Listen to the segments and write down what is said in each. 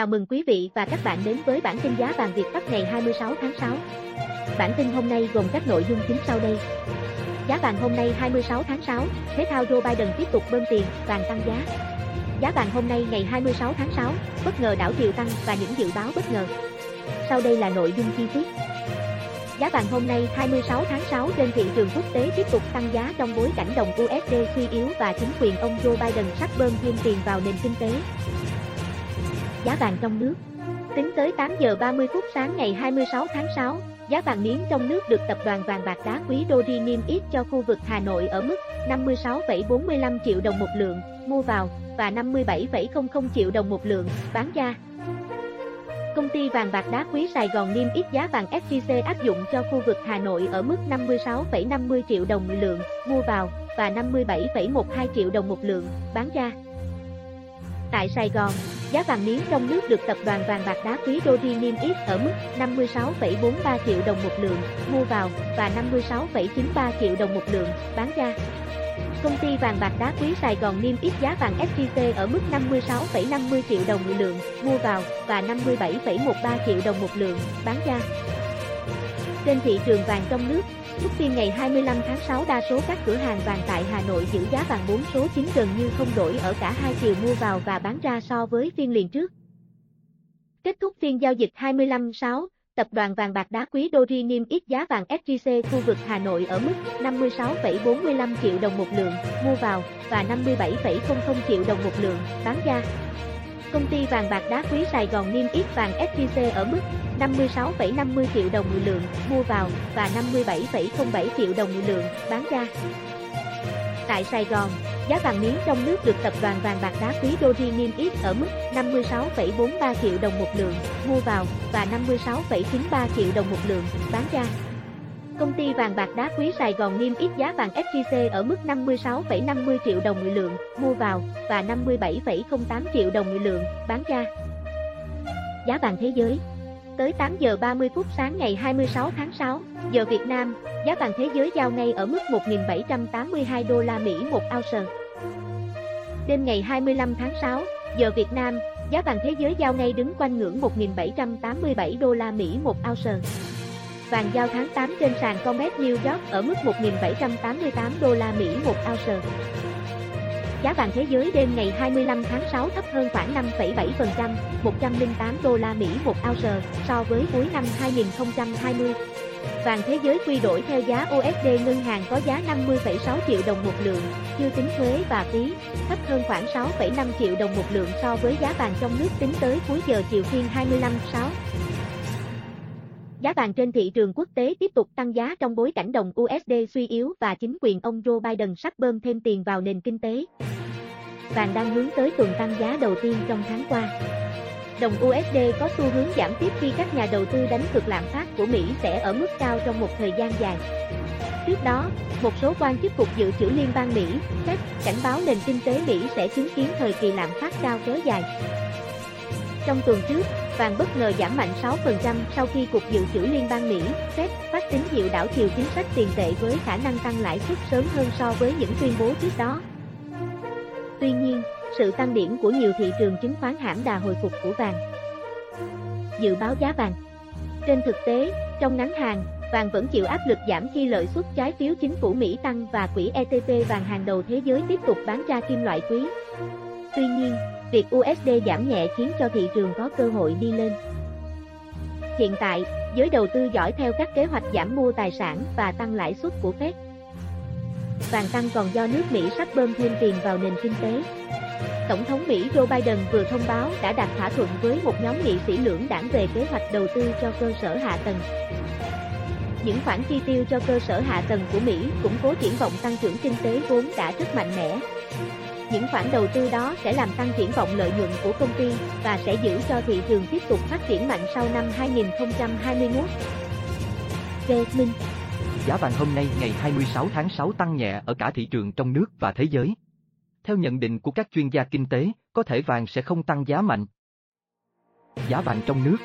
Chào mừng quý vị và các bạn đến với bản tin giá vàng Việt Bắc ngày 26 tháng 6. Bản tin hôm nay gồm các nội dung chính sau đây. Giá vàng hôm nay 26 tháng 6, thế thao Joe Biden tiếp tục bơm tiền, vàng tăng giá. Giá vàng hôm nay ngày 26 tháng 6, bất ngờ đảo chiều tăng và những dự báo bất ngờ. Sau đây là nội dung chi tiết. Giá vàng hôm nay 26 tháng 6 trên thị trường quốc tế tiếp tục tăng giá trong bối cảnh đồng USD suy yếu và chính quyền ông Joe Biden sắp bơm thêm tiền vào nền kinh tế. Giá vàng trong nước Tính tới 8 giờ 30 phút sáng ngày 26 tháng 6, giá vàng miếng trong nước được tập đoàn vàng bạc đá quý Doji niêm yết cho khu vực Hà Nội ở mức 56,45 triệu đồng một lượng mua vào và 57,00 triệu đồng một lượng bán ra. Công ty vàng bạc đá quý Sài Gòn niêm yết giá vàng SJC áp dụng cho khu vực Hà Nội ở mức 56,50 triệu đồng một lượng mua vào và 57,12 triệu đồng một lượng bán ra. Tại Sài Gòn, giá vàng miếng trong nước được tập đoàn vàng bạc đá quý Doji niêm yết ở mức 56,43 triệu đồng một lượng mua vào và 56,93 triệu đồng một lượng bán ra. Công ty vàng bạc đá quý Sài Gòn niêm yết giá vàng SJC ở mức 56,50 triệu đồng một lượng mua vào và 57,13 triệu đồng một lượng bán ra. Trên thị trường vàng trong nước, Chúc phiên ngày 25 tháng 6 đa số các cửa hàng vàng tại Hà Nội giữ giá vàng 4 số 9 gần như không đổi ở cả hai chiều mua vào và bán ra so với phiên liền trước. Kết thúc phiên giao dịch 25-6, tập đoàn vàng bạc đá quý Dori niêm yết giá vàng SJC khu vực Hà Nội ở mức 56,45 triệu đồng một lượng mua vào và 57,00 triệu đồng một lượng bán ra. Công ty vàng bạc đá quý Sài Gòn niêm yết vàng SJC ở mức 56,50 triệu đồng một lượng mua vào và 57,07 triệu đồng một lượng bán ra. Tại Sài Gòn, giá vàng miếng trong nước được tập đoàn vàng bạc đá quý Doji niêm yết ở mức 56,43 triệu đồng một lượng mua vào và 56,93 triệu đồng một lượng bán ra. Công ty vàng bạc đá quý Sài Gòn niêm yết giá vàng SJC ở mức 56,50 triệu đồng một lượng mua vào và 57,08 triệu đồng một lượng bán ra. Giá vàng thế giới Tới 8 giờ 30 phút sáng ngày 26 tháng 6, giờ Việt Nam, giá vàng thế giới giao ngay ở mức 1.782 đô la Mỹ một ounce. Đêm ngày 25 tháng 6, giờ Việt Nam, giá vàng thế giới giao ngay đứng quanh ngưỡng 1.787 đô la Mỹ một ounce. Vàng giao tháng 8 trên sàn Comex New York ở mức 1.788 đô la Mỹ một ounce. Giá vàng thế giới đêm ngày 25 tháng 6 thấp hơn khoảng 5,7%, 108 đô la Mỹ một ounce so với cuối năm 2020. Vàng thế giới quy đổi theo giá USD ngân hàng có giá 50,6 triệu đồng một lượng, chưa tính thuế và phí, thấp hơn khoảng 6,5 triệu đồng một lượng so với giá vàng trong nước tính tới cuối giờ chiều phiên 25/6. Giá vàng trên thị trường quốc tế tiếp tục tăng giá trong bối cảnh đồng USD suy yếu và chính quyền ông Joe Biden sắp bơm thêm tiền vào nền kinh tế. Vàng đang hướng tới tuần tăng giá đầu tiên trong tháng qua. Đồng USD có xu hướng giảm tiếp khi các nhà đầu tư đánh cực lạm phát của Mỹ sẽ ở mức cao trong một thời gian dài. Trước đó, một số quan chức cục dự trữ liên bang Mỹ, Fed, cảnh báo nền kinh tế Mỹ sẽ chứng kiến thời kỳ lạm phát cao kéo dài. Trong tuần trước, vàng bất ngờ giảm mạnh 6% sau khi Cục Dự trữ Liên bang Mỹ, Fed, phát tín hiệu đảo chiều chính sách tiền tệ với khả năng tăng lãi suất sớm hơn so với những tuyên bố trước đó. Tuy nhiên, sự tăng điểm của nhiều thị trường chứng khoán hãm đà hồi phục của vàng. Dự báo giá vàng Trên thực tế, trong ngắn hạn, vàng vẫn chịu áp lực giảm khi lợi suất trái phiếu chính phủ Mỹ tăng và quỹ ETP vàng hàng đầu thế giới tiếp tục bán ra kim loại quý. Tuy nhiên, việc USD giảm nhẹ khiến cho thị trường có cơ hội đi lên. Hiện tại, giới đầu tư dõi theo các kế hoạch giảm mua tài sản và tăng lãi suất của Fed. Vàng tăng còn do nước Mỹ sắp bơm thêm tiền vào nền kinh tế. Tổng thống Mỹ Joe Biden vừa thông báo đã đạt thỏa thuận với một nhóm nghị sĩ lưỡng đảng về kế hoạch đầu tư cho cơ sở hạ tầng. Những khoản chi tiêu cho cơ sở hạ tầng của Mỹ củng cố triển vọng tăng trưởng kinh tế vốn đã rất mạnh mẽ. Những khoản đầu tư đó sẽ làm tăng triển vọng lợi nhuận của công ty và sẽ giữ cho thị trường tiếp tục phát triển mạnh sau năm 2021. Về Minh Giá vàng hôm nay ngày 26 tháng 6 tăng nhẹ ở cả thị trường trong nước và thế giới. Theo nhận định của các chuyên gia kinh tế, có thể vàng sẽ không tăng giá mạnh. Giá vàng trong nước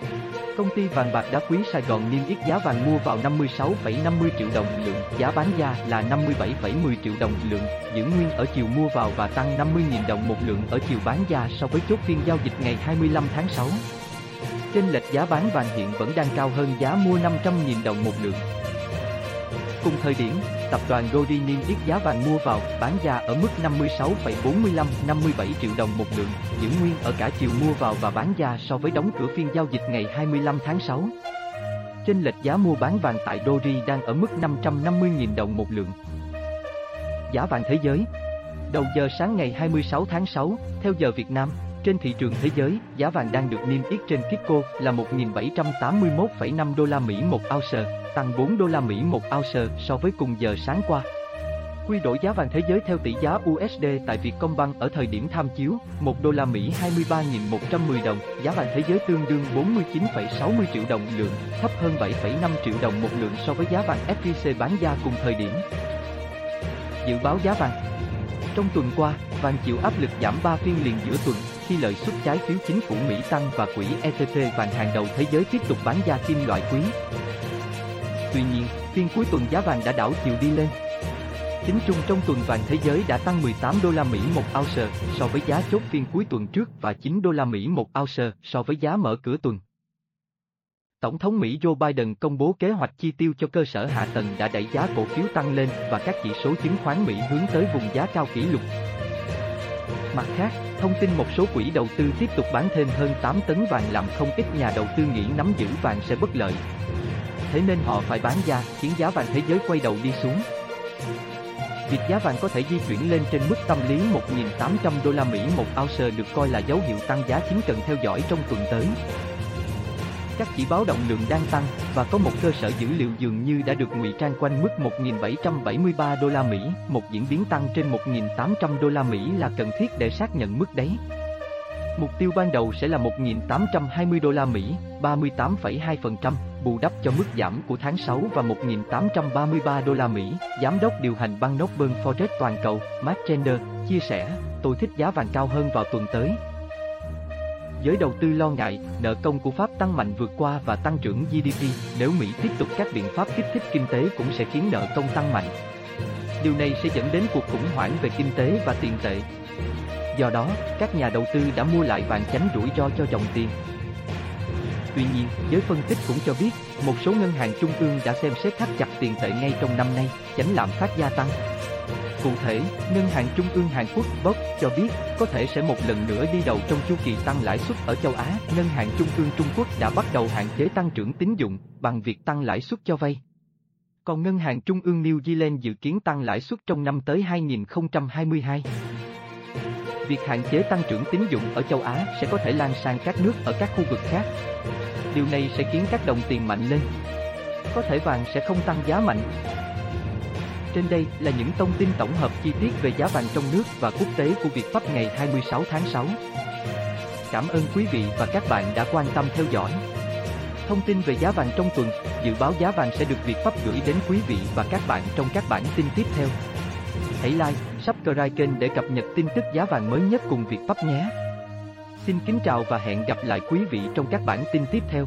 Công ty vàng bạc đá quý Sài Gòn niêm yết giá vàng mua vào 56,50 triệu đồng lượng, giá bán ra là 57,10 triệu đồng lượng, giữ nguyên ở chiều mua vào và tăng 50.000 đồng một lượng ở chiều bán ra so với chốt phiên giao dịch ngày 25 tháng 6. Trên lệch giá bán vàng hiện vẫn đang cao hơn giá mua 500.000 đồng một lượng. Cùng thời điểm, tập đoàn Godi niêm yết giá vàng mua vào, bán ra ở mức 56,45, 57 triệu đồng một lượng, giữ nguyên ở cả chiều mua vào và bán ra so với đóng cửa phiên giao dịch ngày 25 tháng 6. Trên lệch giá mua bán vàng tại Dori đang ở mức 550.000 đồng một lượng. Giá vàng thế giới Đầu giờ sáng ngày 26 tháng 6, theo giờ Việt Nam, trên thị trường thế giới, giá vàng đang được niêm yết trên Kitco là 1.781,5 đô la Mỹ một ounce, tăng 4 đô la Mỹ một ounce so với cùng giờ sáng qua. Quy đổi giá vàng thế giới theo tỷ giá USD tại Vietcombank ở thời điểm tham chiếu, 1 đô la Mỹ 23.110 đồng, giá vàng thế giới tương đương 49,60 triệu đồng lượng, thấp hơn 7,5 triệu đồng một lượng so với giá vàng SJC bán ra cùng thời điểm. Dự báo giá vàng Trong tuần qua, vàng chịu áp lực giảm 3 phiên liền giữa tuần, khi lợi suất trái phiếu chính phủ Mỹ tăng và quỹ ETP vàng hàng đầu thế giới tiếp tục bán ra kim loại quý. Tuy nhiên, phiên cuối tuần giá vàng đã đảo chiều đi lên. Chính chung trong tuần vàng thế giới đã tăng 18 đô la Mỹ một ounce so với giá chốt phiên cuối tuần trước và 9 đô la Mỹ một ounce so với giá mở cửa tuần. Tổng thống Mỹ Joe Biden công bố kế hoạch chi tiêu cho cơ sở hạ tầng đã đẩy giá cổ phiếu tăng lên và các chỉ số chứng khoán Mỹ hướng tới vùng giá cao kỷ lục. Mặt khác, thông tin một số quỹ đầu tư tiếp tục bán thêm hơn 8 tấn vàng làm không ít nhà đầu tư nghĩ nắm giữ vàng sẽ bất lợi. Thế nên họ phải bán ra, khiến giá vàng thế giới quay đầu đi xuống. Việc giá vàng có thể di chuyển lên trên mức tâm lý 1.800 đô la Mỹ một ounce được coi là dấu hiệu tăng giá chính cần theo dõi trong tuần tới. Các chỉ báo động lượng đang tăng và có một cơ sở dữ liệu dường như đã được ngụy trang quanh mức 1.773 đô la Mỹ, một diễn biến tăng trên 1.800 đô la Mỹ là cần thiết để xác nhận mức đấy. Mục tiêu ban đầu sẽ là 1.820 đô la Mỹ, 38,2%, bù đắp cho mức giảm của tháng 6 và 1.833 đô la Mỹ. Giám đốc điều hành băng Northern Forest toàn cầu, Mark Chandler, chia sẻ, tôi thích giá vàng cao hơn vào tuần tới, Giới đầu tư lo ngại, nợ công của Pháp tăng mạnh vượt qua và tăng trưởng GDP, nếu Mỹ tiếp tục các biện pháp kích thích kinh tế cũng sẽ khiến nợ công tăng mạnh. Điều này sẽ dẫn đến cuộc khủng hoảng về kinh tế và tiền tệ. Do đó, các nhà đầu tư đã mua lại vàng tránh rủi ro cho dòng tiền. Tuy nhiên, giới phân tích cũng cho biết, một số ngân hàng trung ương đã xem xét thắt chặt tiền tệ ngay trong năm nay, tránh lạm phát gia tăng. Cụ thể, Ngân hàng Trung ương Hàn Quốc BOK cho biết có thể sẽ một lần nữa đi đầu trong chu kỳ tăng lãi suất ở châu Á. Ngân hàng Trung ương Trung Quốc đã bắt đầu hạn chế tăng trưởng tín dụng bằng việc tăng lãi suất cho vay. Còn Ngân hàng Trung ương New Zealand dự kiến tăng lãi suất trong năm tới 2022. Việc hạn chế tăng trưởng tín dụng ở châu Á sẽ có thể lan sang các nước ở các khu vực khác. Điều này sẽ khiến các đồng tiền mạnh lên. Có thể vàng sẽ không tăng giá mạnh, trên đây là những thông tin tổng hợp chi tiết về giá vàng trong nước và quốc tế của Việt Pháp ngày 26 tháng 6. Cảm ơn quý vị và các bạn đã quan tâm theo dõi. Thông tin về giá vàng trong tuần, dự báo giá vàng sẽ được Việt Pháp gửi đến quý vị và các bạn trong các bản tin tiếp theo. Hãy like, subscribe kênh để cập nhật tin tức giá vàng mới nhất cùng Việt Pháp nhé. Xin kính chào và hẹn gặp lại quý vị trong các bản tin tiếp theo.